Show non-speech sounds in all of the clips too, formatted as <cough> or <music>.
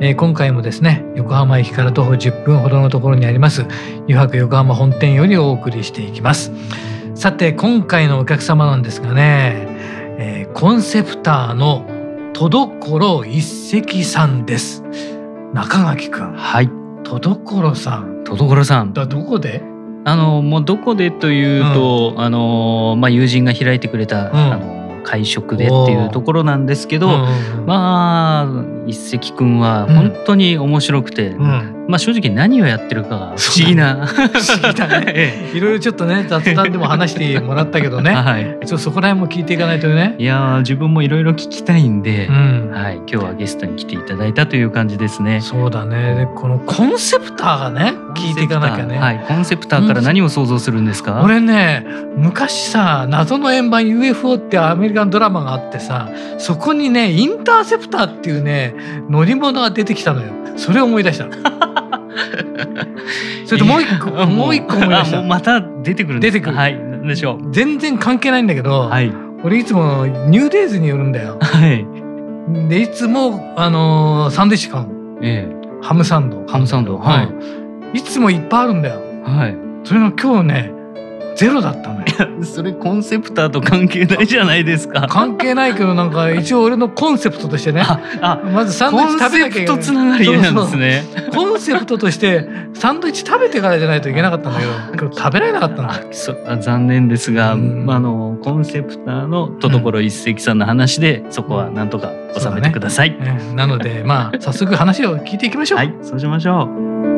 えー、今回もですね横浜駅から徒歩10分ほどのところにあります油白横浜本店よりお送りしていきます。さて今回のお客様なんですがね、えー、コンセプターの戸所一石さんです。中垣くんはい。戸所さん。戸所さん。だどこで？あのもうどこでというと、うん、あのまあ友人が開いてくれた、うん、あの会食でっていうところなんですけど、まあ一石くん。は本当に面白くて、うん、まあ正直何をやってるかが不思議な。不思議だね。<laughs> いろいろちょっとね雑談でも話してもらったけどね、はい、ちょそこら辺も聞いていかないとね。いや自分もいろいろ聞きたいんで、うん、はい、今日はゲストに来ていただいたという感じですね。そうだね。でこのコンセプターがね聞いていかなきゃね。はい。コンセプターから何を想像するんですか、俺ね昔さ謎の円盤 UFO ってアメリカンドラマがあってさそこにねインターセプターっていうね乗り物が出てきたのよ。それを思い出したそれともう一個もう一個思い出した。また出てくる出てくる。はい。でしょう。全然関係ないんだけど、はい、俺いつもニューデイズによるんだよ、はい、でいつもあのー、サンドイッチ買うええ、ハムサンド。ハムサンド。はい。いつもいっぱいあるんだよ。はい。それが今日ねゼロだったのよ。<laughs> それコンセプターと関係ないじゃないですか。関係ないけどなんか一応俺のコンセプトとしてね。あまずサンドイッチ食べなきゃいけない。つながりなんですねコンセプトとしてサンドイッチ食べてからじゃないといけなかったんだけど、食べられなかったの。そ残念ですが、あのコンセプターの戸所一石さんの話で、そこはなんとか収めてください。ね、なのでまあ早速話を聞いていきましょう。はい、そうしましょう。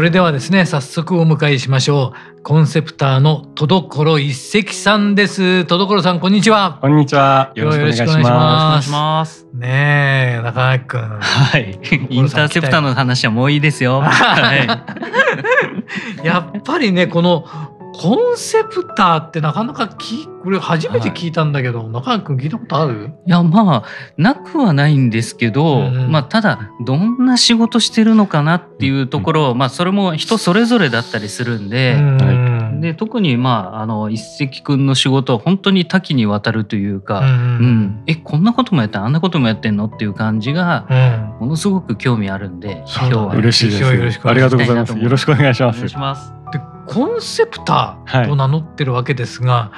それではですね早速お迎えしましょう。コンセプターの戸所一石さんです。戸所さんこんにちは。こんにちは。よろしくお願いします。ます。ねえ中垣くんはいインターセプターの話はもういいですよ。はい、やっぱりねこのコンセプターってなかなかきこれ初めて聞いたんだけど、はい、中君聞いたことある？いやまあなくはないんですけど、うん、まあただどんな仕事してるのかなっていうところ、うん、まあそれも人それぞれだったりするんで、うん、で特にまああの一石君の仕事は本当に多岐にわたるというか、うんえこんなこともやってあんなこともやってんのっていう感じがものすごく興味あるんで、今日は嬉しいです。ありがとうございます。よろしくお願いします。お願いします。でコンセプターと名乗ってるわけですが、は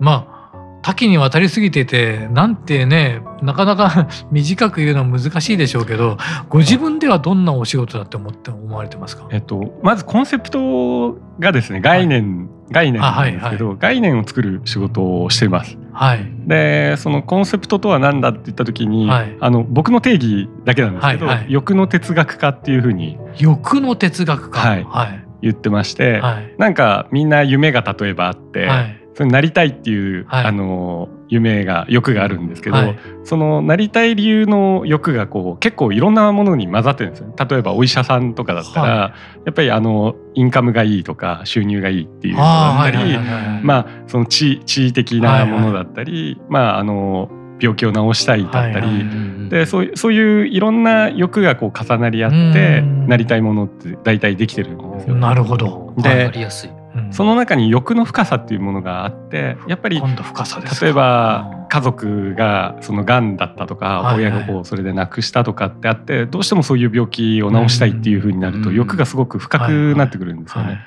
い、まあ多岐にわたりすぎててなんてねなかなか <laughs> 短く言うのは難しいでしょうけどご自分ではどんなお仕事だって思って思われてますか、えっと、まずコンセプトがですね概念、はい、概念なんですけど、はいはい、概念を作る仕事をしています。はい、でそのコンセプトとは何だって言った時に、はい、あの僕の定義だけなんですけど、はいはい、欲の哲学家っていうふうに。欲の哲学家、はい。はい、言ってまして、はい、なんかみんな夢が例えばあって、はい、それなりたいっていう、はい、あの夢が欲があるんですけど、はい、そのなりたい理由の欲がこう結構いろんなものに混ざってるんですよ、例えばお医者さんとかだったら、はい、やっぱりあのインカムがいいとか収入がいいっていうのだったりまあその地地位的なものだったり、まああの病気を治したいだったり、でそうそういういろんな欲がこう重なり合ってなりたいものって大体できてるんですよ。なるほど。で、その中に欲の深さっていうものがあってやっぱり例えば家族がその癌だったとか親がこうそれで亡くしたとかってあってどうしてもそういう病気を治したいっていうふうになると欲がすごく深くなってくるんですよね。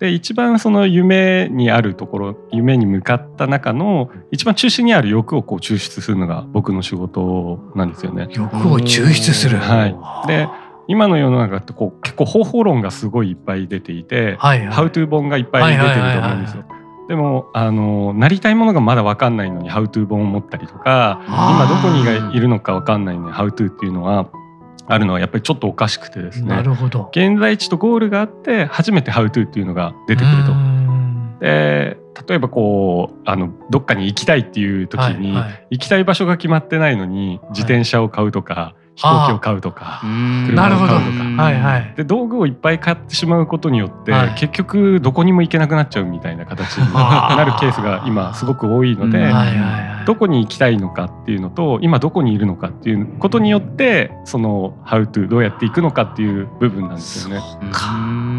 で一番その夢にあるところ夢に向かった中の一番中心にある欲をこう抽出するのが僕の仕事なんですよね。欲を抽出する、はい、で今の世の中ってこう結構方法論がすごいいっぱい出ていて、はいはい、ハウトゥー本がいっぱい出てると思うんですよ。でもあのなりたいものがまだ分かんないのに「ハウトゥー本を持ったりとか今どこにがいるのか分かんないのに「ハウトゥーっていうのはあるのはやっぱりちょっとおかしくてですね。なるほど。現在地とゴールがあって初めて「ハウトゥーっていうのが出てくると。で例えばこうあのどっかに行きたいっていう時に、はいはい、行きたい場所が決まってないのに自転車を買うとか、飛行機を買うとか車を買うとか、はいはい、で道具をいっぱい買ってしまうことによって、はい、結局どこにも行けなくなっちゃうみたいな形に <laughs> なるケースが今すごく多いので、どこに行きたいのかっていうのと今どこにいるのかっていうことによってその「How to」どうやって行くのかっていう部分なんですよね。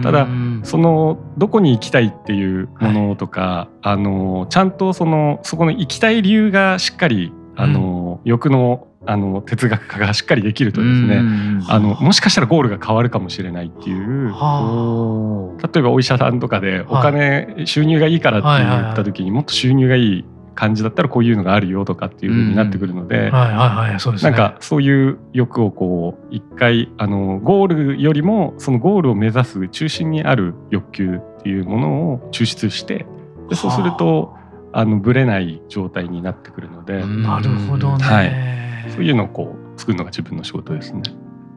ただそのどこに行きたいっていうものとか、はい、あのちゃんとそのそこの行きたい理由がしっかりあの、うん、欲のあの哲学家がしっかりできるとですねあのもしかしたらゴールが変わるかもしれないっていう。例えばお医者さんとかでお金、はい、収入がいいからって言った時にもっと収入がいい感じだったらこういうのがあるよとかっていうふうになってくるのでなんかそういう欲をこう一回あのゴールよりもそのゴールを目指す中心にある欲求っていうものを抽出してでそうするとあ。のぶれない状態になってくるので。なるほどね、はいそういうのをこう作るのが自分の仕事ですね。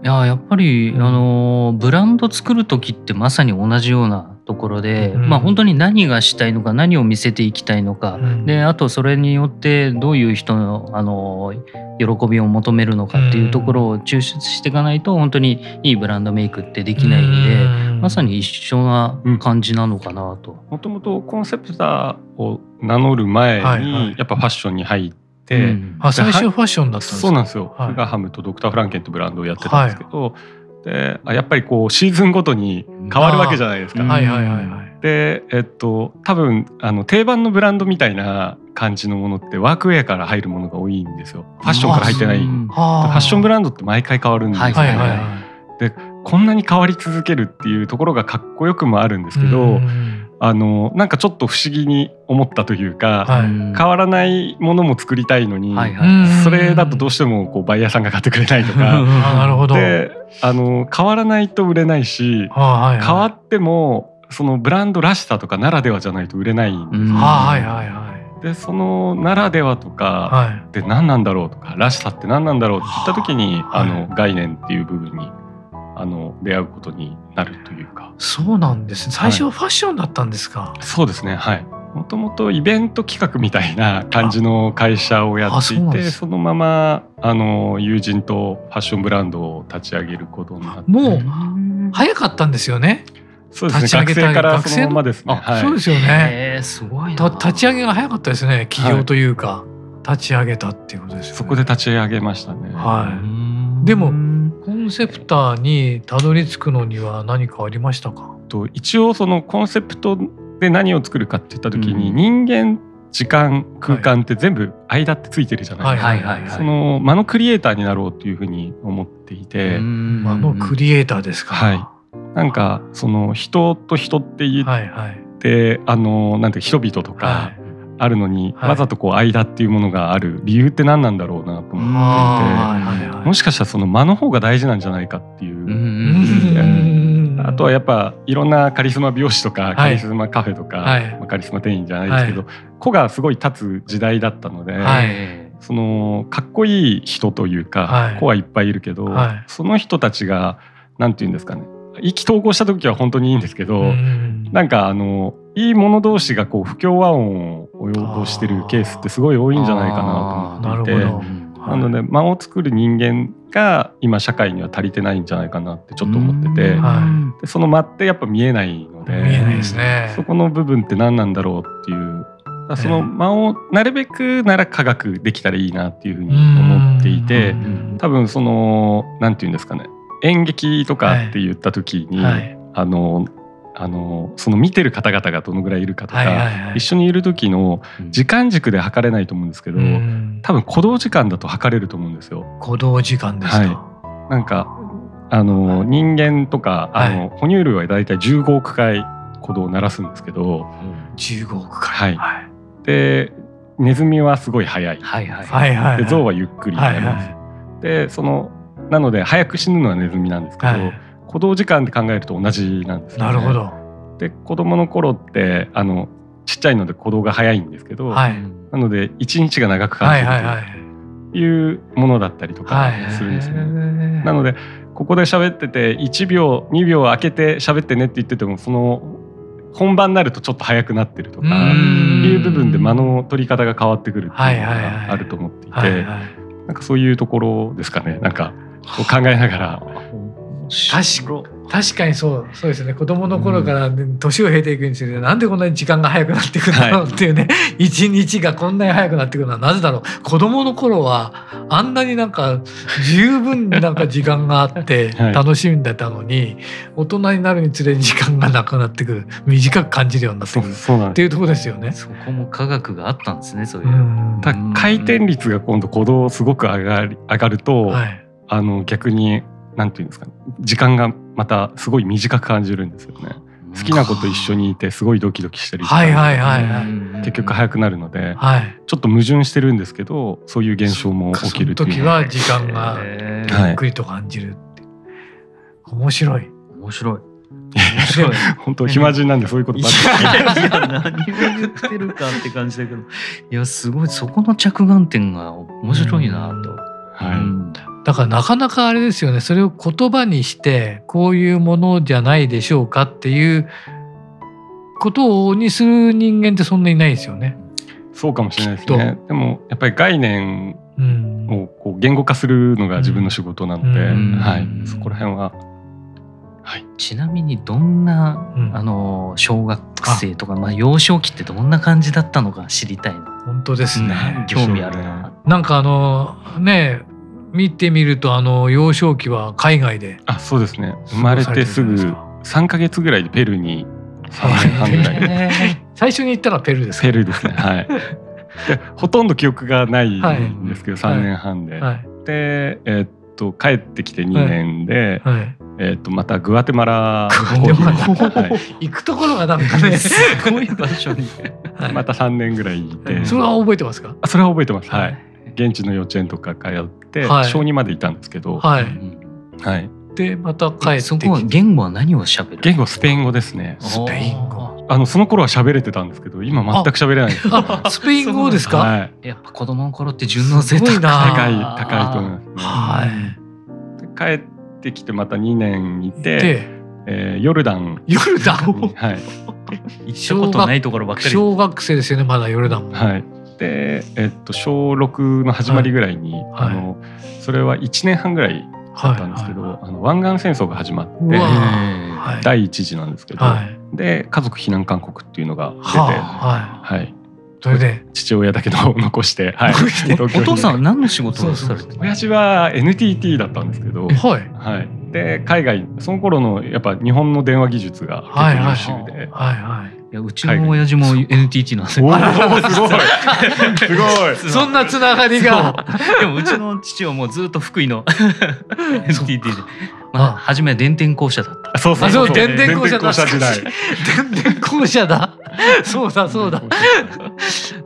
いややっぱり、うん、あのブランド作る時ってまさに同じようなところで、うん、まあ本当に何がしたいのか何を見せていきたいのか、うん、であとそれによってどういう人のあの喜びを求めるのかっていうところを抽出していかないと本当にいいブランドメイクってできないんで、まさに一緒な感じなのかなと。もともとコンセプターを名乗る前にやっぱファッションに入って、うん、あ最初ファッションだったんですそうなんですよ、はい、フガハムとドクター・フランケンってブランドをやってたんですけど、はい、でやっぱりこうシーズンごとに変わるわけじゃないですか。はいはいはいはい、でえっと多分あの定番のブランドみたいな感じのものってワークウェアから入るものが多いんですよ。ファッションから入ってない。ファッションブランドって毎回変わるんですよ。ね。はいはいはい、でこんなに変わり続けるっていうところがかっこよくもあるんですけど、あのなんかちょっと不思議に思ったというか、はい、変わらないものも作りたいのに、はいはい、それだとどうしてもこうバイヤーさんが買ってくれないとか。<laughs> なるほど。であの変わらないと売れないし、はいはい、変わってもそのブランドらしさとかならではじゃないと売れないんですよ、はいはいはい、でそのならではとかって何なんだろうとか、らしさって何なんだろうって言った時に、あの概念っていう部分にあの出会うことになるというか。そうなんですね。最初はファッションだったんですか、はい、そうですね。はい。もともとイベント企画みたいな感じの会社をやっていてそのままあの友人とファッションブランドを立ち上げることになって。もう早かったんですよね？そうですね。学生からそのままですね、はい、そうですよね。すごい立ち上げが早かったですね。起業というか、はい、立ち上げたっていうことですよね。そこで立ち上げましたね。はい。でもコンセプターにたどり着くのには何かありましたか？と一応そのコンセプトで何を作るかって言った時に、人間時間空間って全部間ってついてるじゃないですか。その間のクリエイターになろうというふうに思っていて、間のクリエイターですか？はい。なんかその人と人って言って、はい。はい、あのなんて人々とか。はいあるのに、はい、わざとこう間っていうものがある理由って何なんだろうなと思っていて、はいはい、もしかしたらその間の方が大事なんじゃないかっていう。あとはやっぱいろんなカリスマ美容師とかカリスマカフェとか、まあ、カリスマ店員じゃないですけど、子がすごい立つ時代だったので、そのかっこいい人というか、子はいっぱいいるけど、その人たちが何て言うんですかね意気投合した時は本当にいいんですけど、ん。なんかあのいいもの同士がこう不協和音を及ぼしてるケースってすごい多いんじゃないかなと思っていて。なので間を作る人間が今社会には足りてないんじゃないかなってちょっと思ってて、でその間ってやっぱ見えないので見えないですね。そこの部分って何なんだろうっていう。その間をなるべくなら科学できたらいいなっていうふうに思っていて多分その何て言うんですかね演劇とかって言った時に、はい、あのあのその見てる方々がどのぐらいいるかとか、はいはいはい、一緒にいる時の時間軸で測れないと思うんですけど、うん、多分鼓動時間だと測れると思うんですよ。鼓動時間ですか、はい、なんかあの人間とか、あの哺乳類はだいたい15億回鼓動を鳴らすんですけど、15億回、はい、でネズミはすごい速い、はいはいはい、で象はゆっくりはいはい、でそのなので早く死ぬのはネズミなんですけど、はい、鼓動時間で考えると同じなんですよね。なるほど。で子供の頃ってあのちっちゃいので鼓動が早いんですけど、はい、なので一日が長く感じるというものだったりとかするんですね。なのでここで喋ってて1秒2秒空けて喋ってねって言っててもその本番になるとちょっと早くなってるとかいう部分で間の取り方が変わってくるっていうのがあると思っていてなん。かそういうところですかねなんか考えながら。確確かにそうそうですね。子供の頃から年を経ていくにつれて、なんでこんなに時間が早くなっていくんだろうっていうね、<laughs> 一、はい、日がこんなに早くなっていくのはなぜだろう。子供の頃はあんなになんか十分なんか時間があって <laughs> 楽しんでたのに、はい、大人になるにつれ時間がなくなってくる。短く感じるようになってくる。っていうところですよね。そこも科学があったんですねそういう。う回転率が今度鼓動すごく上がり上がると、はい、あの逆になんていうんですか、ね、時間がまたすごい短く感じるんですよね。好きな子と一緒にいてすごいドキドキしたりはいはいはいはい、結局早くなるので、はい、ちょっと矛盾してるんですけどそういう現象も起きるという。時は時間がゆっくりと感じるって、面白い。面白い。<laughs> 本当暇人なんでそういうことばっかり。何を言ってるかって感じだけど。いやすごい。そこの着眼点が面白いなと。はい、うんだからなかなかあれですよねそれを言葉にしてこういうものじゃないでしょうかっていうことにする人間ってそんなにないですよね。そうかもしれないですね。でもやっぱり概念をこう言語化するのが自分の仕事なので、はい、そこら辺は。はい、ちなみにどんな、うん、あの小学生とかまあ幼少期ってどんな感じだったのか知りたいな。本当ですね。興味あるな。なんかあのね見てみるとあの幼少期は海外であそうですね。生まれてすぐ3か月ぐらいでペルーに3年半ぐらい。<laughs> 最初に行ったのはペルーですペルーですね。はい。<laughs> でほとんど記憶がないんですけど、はい、3年半で、はい、でえー、っと帰ってきて2年で、はい、えー、っとまたグアテマラ行くところがなんかね <laughs> すごい場所に。また3年ぐらいいて。それは覚えてますか？それは覚えてます。はい。現地の幼稚園とか通って、はい、小児までいたんですけど、はい、はい、でまた帰ってそこは言語は何を喋る？言語スペイン語ですね。スペイン語。あのその頃は喋れてたんですけど今全く喋れないスペイン語ですか、はい、やっぱ子供の頃って順応性高い。高い高いと思います、ね、はい。帰ってきてまた2年いて、えー、ヨルダン。ヨルダン？はい。行ったことないところばっかり。小学生ですよねまだヨルダンも。はい。で、えっと、小6の始まりぐらいに、はい、あのそれは1年半ぐらいだったんですけど、はいはい、あの湾岸戦争が始まって、第一次なんですけど、で家族避難勧告っていうのが出て、はい。それで？父親だけど残して、はい、お父さんは何の仕事をされて親父は NTT だったんですけど、はい。はい、で海外その頃のやっぱ日本の電話技術が結構優秀で、はいはいやうちの親父も NTT なんですよ。<laughs> すごいすごい <laughs> そんなつながりが。<laughs> でもうちの父はもうずっと福井の NTT で。まあ、初めは電電公社だった。そうそうそう。電電公社だ。電電公社だ。そうだそうだ。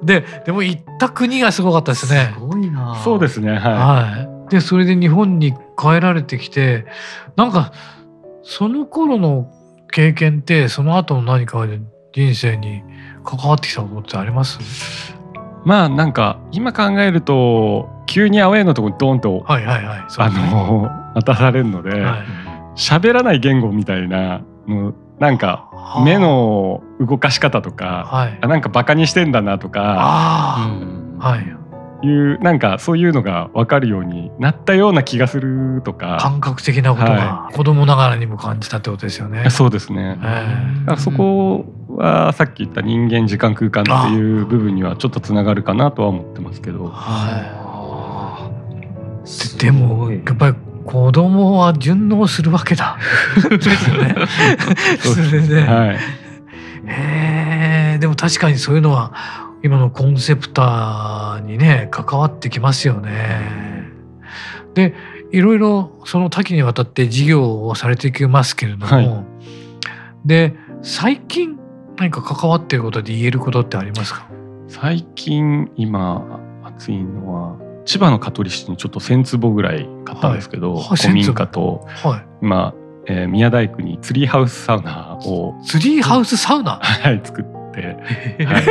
で、でも行った国がすごかったですね。すごいな。そうですね。はい。はい、で、それで日本に帰られてきて、なんかその頃の経験ってその後の何かで人生に関わってきたことってあります？まあなんか今考えると急にアウェーのところにドンと、はいはいはい、あの渡されるので喋、はい、らない言語みたいなのなんか目の動かし方とか、はい、なんかバカにしてんだなとか、はい、いうなんかそういうのが分かるようになったような気がするとか。感覚的なことが子供ながらにも感じたってことですよね。はい、そうですね、えそこはさっき言った人間時間空間っていう部分にはちょっとつながるかなとは思ってますけど。はい、でもやっぱり子供は順応するわけだ。<laughs> ですよね。それで、はい、えー、でも確かにそういうのは今のコンセプターにね関わってきますよね。でいろいろその多岐にわたって事業をされていきますけれども、はい、で最近何か関わっていることで言えることってありますか？最近今熱いのは千葉の香取市にちょっと1,000坪ぐらい買ったんですけど、はい。はい、古民家と、はい、今、えー、宮大工にツリーハウスサウナをツリーハウスサウナ、はい作って、はい、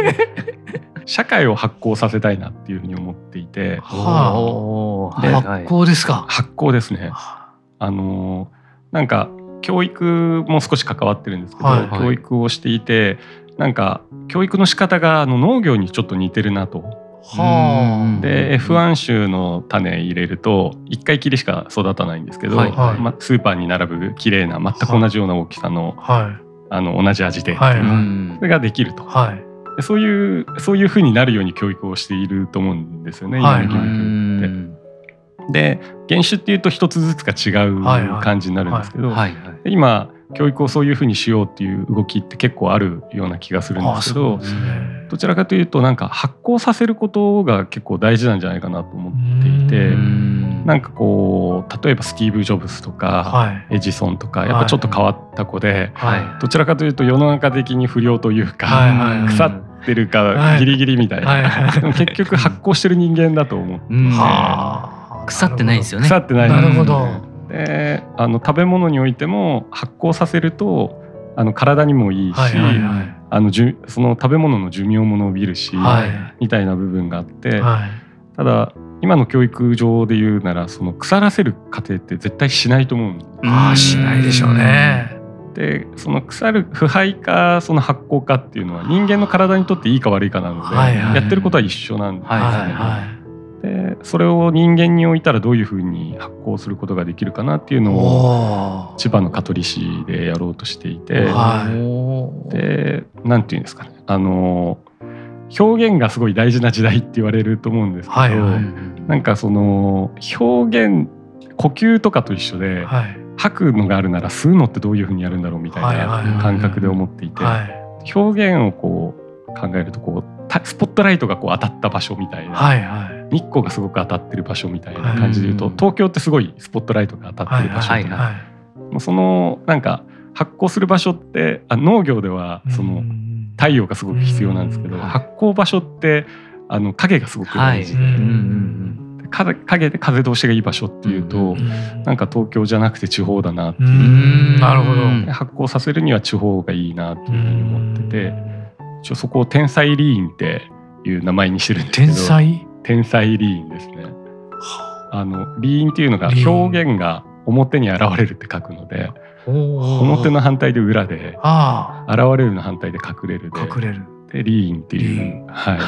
社会を発酵させたいなっていうふうに思っていて、はあ、発酵ですか？発酵ですね。あ。のなんか教育も少し関わってるんですけど、はい。はい、教育をしていてなんか教育の仕方があの農業にちょっと似てるなと。はあ、で F1 種の種入れると1回きりしか育たないんですけど、はい。はい、ま、スーパーに並ぶ綺麗な全く同じような大きさのはい、あの同じ味で、はい。はい、それができると、はい、でそういうそういうふうになるように教育をしていると思うんですよね、はい、今の教育。で原種っていうと一つずつが違う感じになるんですけど、今教育をそういうふうにしようっていう動きって結構あるような気がするんですけど、ね、どちらかというとなんか発行させることが結構大事なんじゃないかなと思っていてなんかこう例えばスティーブ・ジョブズとか、はい、エジソンとかやっぱちょっと変わった子で、はい、どちらかというと世の中的に不良というか、はい、腐ってるかギリギリみたいな、結局発行してる人間だと思って。腐ってないんですよね。腐ってない。なるほど。で、あの食べ物においても発酵させるとあの体にもいいし、はいはいはい、あのじゅその食べ物の寿命も伸びるし、はい、みたいな部分があって、はい、ただ今の教育上で言うならその腐らせる過程って絶対しないと思うああしないでしょうね。でその腐る腐敗かその発酵かっていうのは人間の体にとっていいか悪いかなので、はいはい、やってることは一緒なんですね。はいはいはいでそれを人間に置いたらどういうふうに発行することができるかなっていうのを千葉の香取市でやろうとしていて、はい、で何て言うんですかね。あの表現がすごい大事な時代って言われると思うんですけど、はいはい、なんかその表現呼吸とかと一緒で、はい、吐くのがあるなら吸うのってどういうふうにやるんだろうみたいな感覚で思っていて、表現をこう考えるとこうスポットライトがこう当たった場所みたいな、はいはい、日光がすごく当たってる場所みたいな感じで言うと、はい、東京ってすごいスポットライトが当たってる場所みたいな、はいはい、もうそのなんか発酵する場所ってあ農業ではその太陽がすごく必要なんですけど、発酵場所ってあの影がすごく大事で。影で風通しがいい場所っていうと、うなんか東京じゃなくて地方だなっていう。なるほど。発酵させるには地方がいいなっていうふうに思ってて一応そこを天才リーンっていう名前にしてるんですけど。天才？天才リーンですね。あのリーンっていうのが表現が表に現れるって書くので表の反対で裏で現れるの反対で隠れるで隠れる。でリーンっていうはい。こ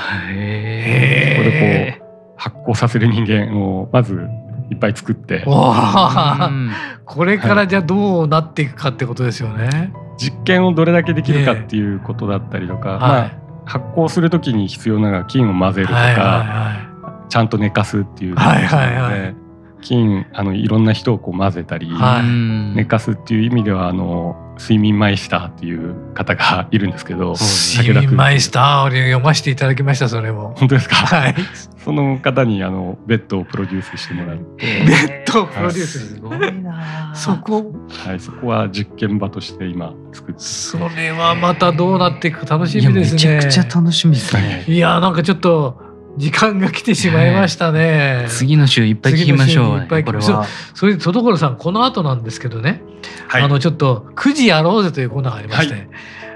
こでこう発酵させる人間をまずいっぱい作って。これからじゃあどうなっていくかってことですよね。実験をどれだけできるかっていうことだったりとか、まあ、発酵する時に必要な菌を混ぜるとか、はいはいはい。ちゃんと寝かすっていうのはいはいはい、菌あのいろんな人をこう混ぜたり、はい、寝かすっていう意味ではあの睡眠マイスターっていう方がいるんですけど睡眠マイスターを読ませていただきましたそれも。本当ですか、はい、その方にあのベッドをプロデュースしてもらって。ベッドをプロデュース、すごいな。そこ？はいそこは実験場として今作ってそれはまたどうなっていくか楽しみですね。めちゃくちゃ楽しみですね。いやなんかちょっと時間が来てしまいましたね。次の週いっぱい聞きましょう、いっぱいこれは。それで戸所さんこの後なんですけどね、はい、あのちょっと9時やろうぜというコーナーがありまして、はい、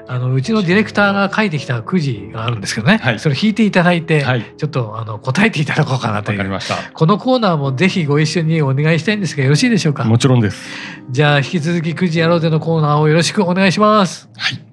あのうちのディレクターが書いてきた9時があるんですけどね、はい、それ引いていただいて、ちょっとあの答えていただこうかなという。このコーナーもぜひご一緒にお願いしたいんですがよろしいでしょうか？もちろんです。じゃあ引き続き9時やろうぜのコーナーをよろしくお願いします。はい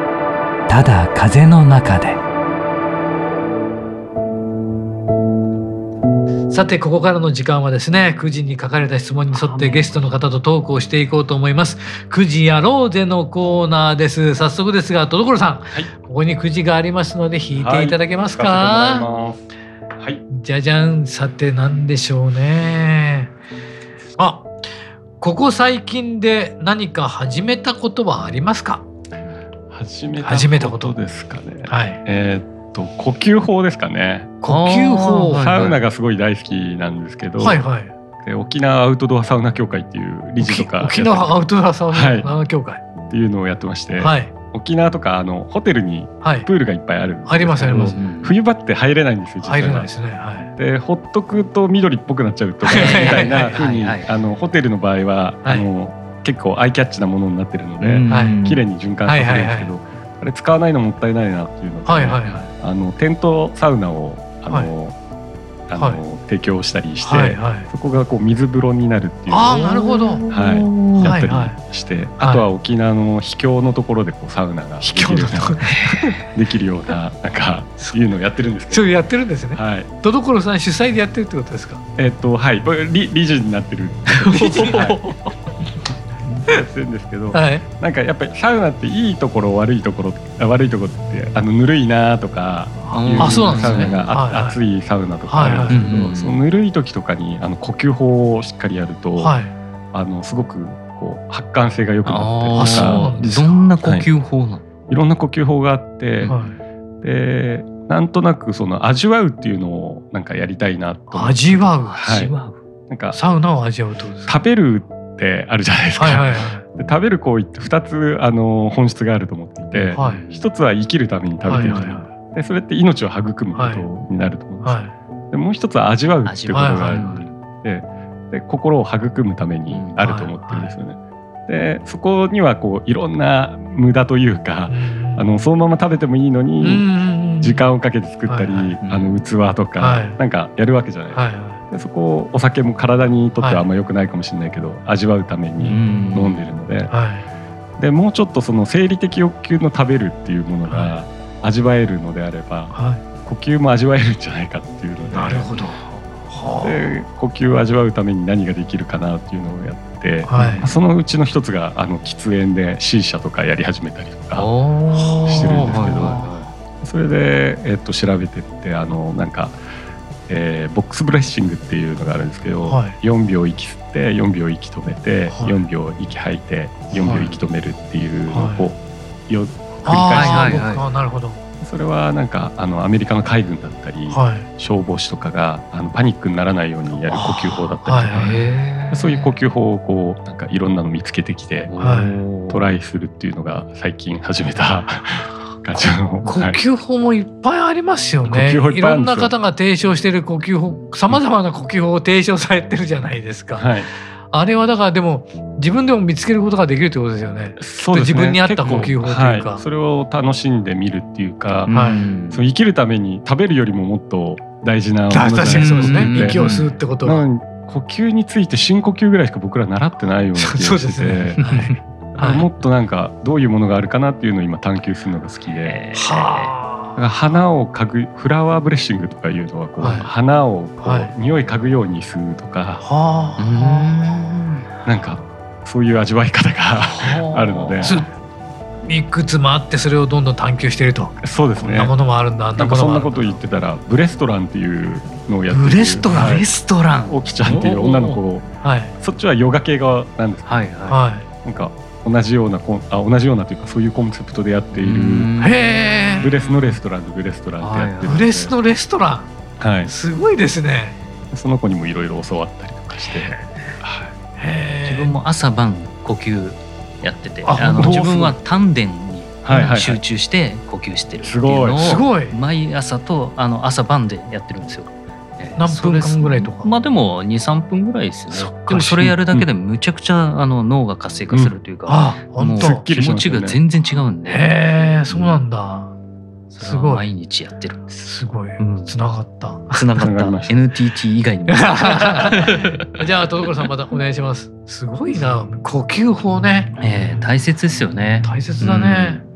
「ただ風の中で。さてここからの時間はですね9時に書かれた質問に沿ってゲストの方とトークをしていこうと思います。9時やろうぜのコーナーです。早速ですが戸所さん、はい、ここに9時がありますので引いてい。ただけますか？はい、じゃじゃんさて何でしょうね。あここ最近で何か始めたことはありますか？始めたこと。ですかね。はい。えーと呼吸法ですかね。呼吸法。サウナがすごい大好きなんですけど、はいはい、で沖縄アウトドアサウナ協会っていう理事とか沖縄アウトドアサウナ協会、はい、っていうのをやってまして、はい、沖縄とかあのホテルにプールがいっぱいある、はい、ありますあります。冬場って入れないんですよ入れないですね、はい、でほっとくと緑っぽくなっちゃうとかみたいなふうにあのホテルの場合は、あの結構アイキャッチなものになってるので、はい、綺麗に循環させるんですけど、あれ使わないのもったいないなっていうのと、はいはいはい、あのテントサウナをあの、はい、あの、はい、提供したりして、はいはい、そこがこう水風呂になるっていうあなるほど、はい、やったりして、はい。はい、あとは沖縄の秘境のところでこうサウナができるようなできるようななんかいうのをやってるんですけど。そうやってるんですね。はい。戸所さん主催でやってるってことですか？えっ、とはい。理理事になってる。<laughs> はいやってるんですけど、はい、なんかやっぱりサウナっていいところ悪いところ悪いところってあのぬるいなとかいうサウナが、はいはい、熱いサウナとかあるんですけど、はいはい、そのぬるい時とかにあの呼吸法をしっかりやると、はい、あのすごくこう発汗性が良くなったりとかどんな呼吸法なの、はい、いろんな呼吸法があって、でなんとなくその味わうっていうのをなんかやりたいなと味わう、はい、なんかサウナを味わうと食べるってあるじゃないですか。はいはいはい、で食べる行為って2つあの本質があると思っていて、はい、1つは生きるために食べてる、はいはいはい、でそれって命を育むことになると思うんです、はい、でもう一つは味わうっていうことがある。ので,、で心を育むためにあると思ってるんですよね。でそこにはこういろんな無駄というか、あのそのまま食べてもいいのに時間をかけて作ったり、あの器とか、なんかやるわけじゃないですか。はいはいでそこお酒も体にとってはあんま良くないかもしれないけど、はい、味わうために飲んでるので,、はい、でもうちょっとその生理的欲求の食べるっていうものが味わえるのであれば、はい、呼吸も味わえるんじゃないかっていうので。なるほど。で呼吸を味わうために何ができるかなっていうのをやって、はい、そのうちの一つがあの喫煙で C 社とかやり始めたりとかしてるんですけど。それで、えっと、調べてってあのなんかえー、ボックスブレッシングっていうのがあるんですけど、はい、4秒息吸って4秒息止めて、はい、4秒息吐いて4秒息止めるっていうのを、はい、よ繰り返し。てはいはい。なるほど。それはなんかあのアメリカの海軍だったり、はい、消防士とかがあのパニックにならないようにやる呼吸法だったりとか、はい、そういう呼吸法をこうなんかいろんなの見つけてきて、トライするっていうのが最近始めた <laughs> 呼吸法もいっぱいありますよね。いいろんな方が提唱してる呼吸法、さまざまな呼吸法を提唱されてるじゃないですか。はい、あれはだからでも自分でも見つけることができるってことですよね。そう、ね、自分に合った呼吸法というか、はい、それを楽しんでみるっていうか、はい、その生きるために食べるよりももっと大事なものじゃないですか。そうですね。息を吸うってことは。呼吸について深呼吸ぐらいしか僕ら習ってないような気がして。そうですね。はいはい、もっとなんかどういうものがあるかなっていうのを今探求するのが好きで。はあ、花を嗅ぐフラワーブレッシングとかいうのはこう、はい、花をこう、はい、匂い嗅ぐように吸うとか、はあ、なんかそういう味わい方があ。るので。いくつもあってそれをどんどん探求していると。そうですね。こんなものもあるんだなんかそんなこと言ってたらブレストランっていうのをやってブレストラン、はい、レストランおきちゃんっていう女の子、はい、そっちはヨガ系側なんですはいはい、なんか同じようなあ同じようなというかそういうコンセプトでやっているブレスのレストランでブレストランってやってるブレスのレストラン。はい。すごいですね。その子にもいろいろ教わったりとかして、はい、自分も朝晩呼吸やっててあの自分は丹田に集中して呼吸してるっていうのを毎朝とあの朝晩でやってるんですよ。何分間ぐらいとか？まあでも23分ぐらいですね。でもそれやるだけでむちゃくちゃあの脳が活性化するというか、うん、もう気持ちが全然違うんで。へえそうなんだ、すごい。毎日やってるす。ごい、つながった。つながった。NTT 以外にも。<laughs> じゃあ戸所さんまたお願いします。すごいな。呼吸法ね。ええー、大切ですよね。大切だね、うん、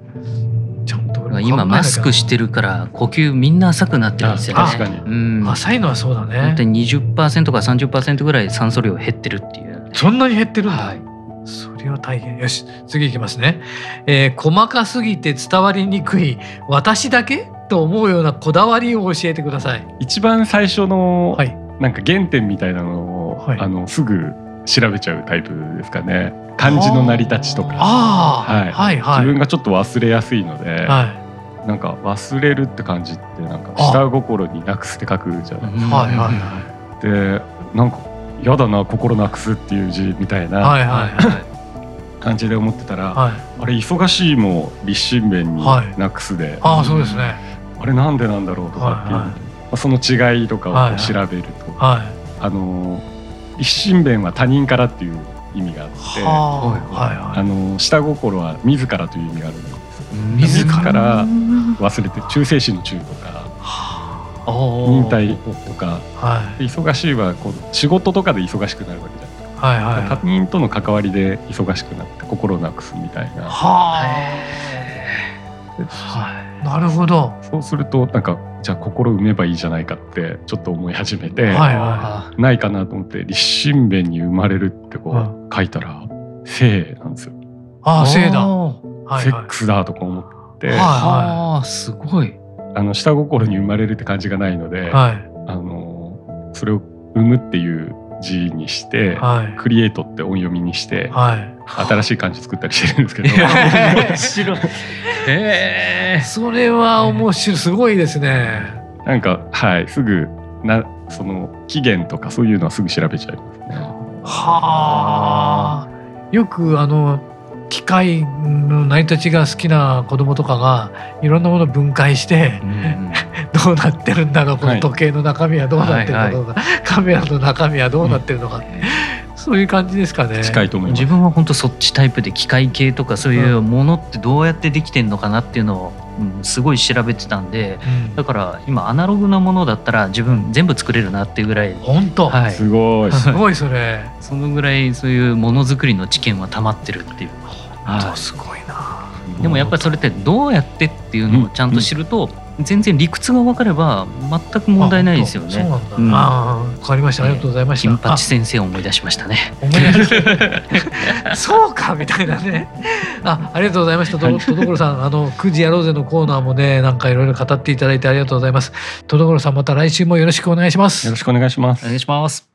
ちゃんと今マスクしてるから呼吸みんな浅くなってるんですよね。確かに。うん、浅いのはそうだね。本当に20%か30%ぐらい酸素量減ってるっていう、ね、そんなに減ってるんだ。はい、それは大変。よし、次いきますね。えー、細かすぎて伝わりにくい私だけと思うようなこだわりを教えてください。一番最初の、はい、なんか原点みたいなのを、はい、あのすぐ調べちゃうタイプですかね。漢字の成り立ちとか。あはい、はいはい自分がちょっと忘れやすいので。はいなんか忘れるって感じってなんか下心になくすって書くじゃないですか。はいはいはい、でなんか嫌だな心なくすっていう字みたいな、はいはいはい、感じで思ってたら、はい、あれ忙しいも立身弁になくすで、はい、あそうですね。あれなんでなんだろうとかっていう、はいはい、その違いとかを調べると、はい。はい、あの立身弁は他人からっていう意味があって、はいはい、あの下心は自らという意味があるんです自ら忘れて忠誠心の忠とか忍耐とか、はい、忙しいはこう仕事とかで忙しくなるわけじゃないですか、はいはい、他人との関わりで忙しくなって心をなくすみたいな。はい、なるほど。そうするとなんかじゃあ心埋めばいいじゃないかってちょっと思い始めて、はいはい、ないかなと思って立身弁に生まれるってこう書いたら「性」なんですよ。ああ性だ。セックスだとか思って、はいはい、すごい。あの下心に生まれるって感じがないので、はい、あのそれを生むっていう字にして、はい、クリエイトって音読みにして、はい、新しい漢字作ったりしてるんですけど。<laughs> 面白い。えー、それは面白いすごいですね。なんかはいすぐなその期限とかそういうのはすぐ調べちゃいますね。はあ。よくあの機械の成り立ちが好きな子供とかがいろんなものを分解して、うん、どうなってるんだろうこの時計の中身はどうなってるのか、はいはい。はい、カメラの中身はどうなってるのか、うん、そういう感じですかね。近いと思います。自分は本当そっちタイプで機械系とかそういうものってどうやってできてんのかなっていうのを、うん、すごい調べてたんで、うん、だから今アナログなものだったら自分全部作れるなっていうぐらい。本当、はい、すごい。すごいそれ。そのぐらいそういうものづくりの知見は溜まってるっていうはい、すごいなでもやっぱりそれってどうやってっていうのをちゃんと知ると、全然理屈が分かれば全く問題ないですよね。そうなんだ。うん、あ分かりました。ありがとうございました。金八先生を思い出しましたね。思い出しそうかみたいなね。あ、ありがとうございました。ととどころさん、あの9時やろうぜのコーナーもね、なんかいろいろ語っていただいてありがとうございます。とどころさん、また来週もよろしくお願いします。よろしくお願いします。お願いします。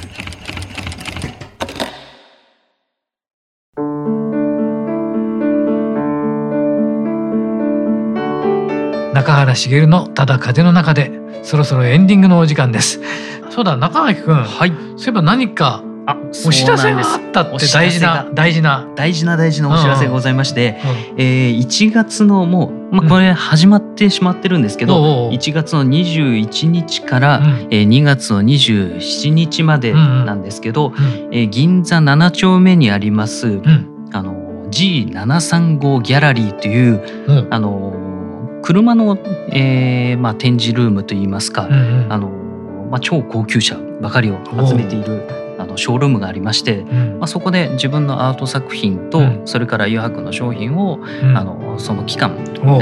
原茂のただ風の中でそろそろエンディングのお時間です。そうだ中垣くん、はい、そういえば何かあお知らせがあったって大事な大事な。大事な大事なお知らせがございまして、うん、えー、1月のもう、まあ、これ始まってしまってるんですけど、うん、1月の21日から、うん、えー、2月の27日までなんですけど、うん、えー、銀座7丁目にあります、うん、あの G735 ギャラリーという、あの車の、えーまあ、展示ルームといいますか、うんうん、あのまあ、超高級車ばかりを集めているあのショールームがありまして、うん、まあ、そこで自分のアート作品と、うん、それから油白の商品を、うん、あのその期間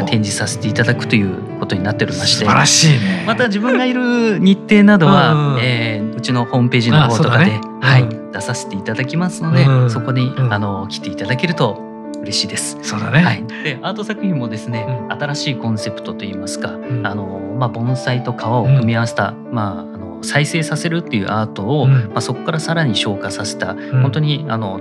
展示させていただくということになっておりまして素晴らしいね。また自分がいる日程などは、うえー、うちのホームページの方とかで、ね、はい、出させていただきますので、そこに、あの来ていただけると嬉しいです。そうだね。はい。で、アート作品もですね、うん、新しいコンセプトといいますか、うん、あのまあ盆栽と川を組み合わせた、うん、まああの再生させるっていうアートを、まあそこからさらに昇華させた、本当にあの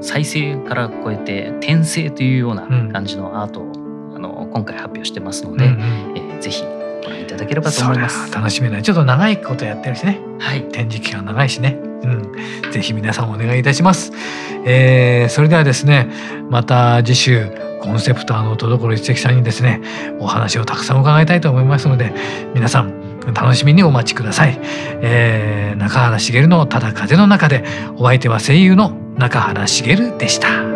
再生から超えて転生というような感じのアートを、あの今回発表してますので、うんうん、えー、ぜひご覧いただければと思います。楽しみだ。ちょっと長いことやってるしね。はい。展示期間長いしね。うん、ぜひ皆さんお願いいたします。えー、それではですねまた次週コンセプターの戸所一石さんにですねお話をたくさん伺いたいと思いますので皆さん楽しみにお待ちください、えー、中原茂のただ風の中でお相手は声優の中原茂でした。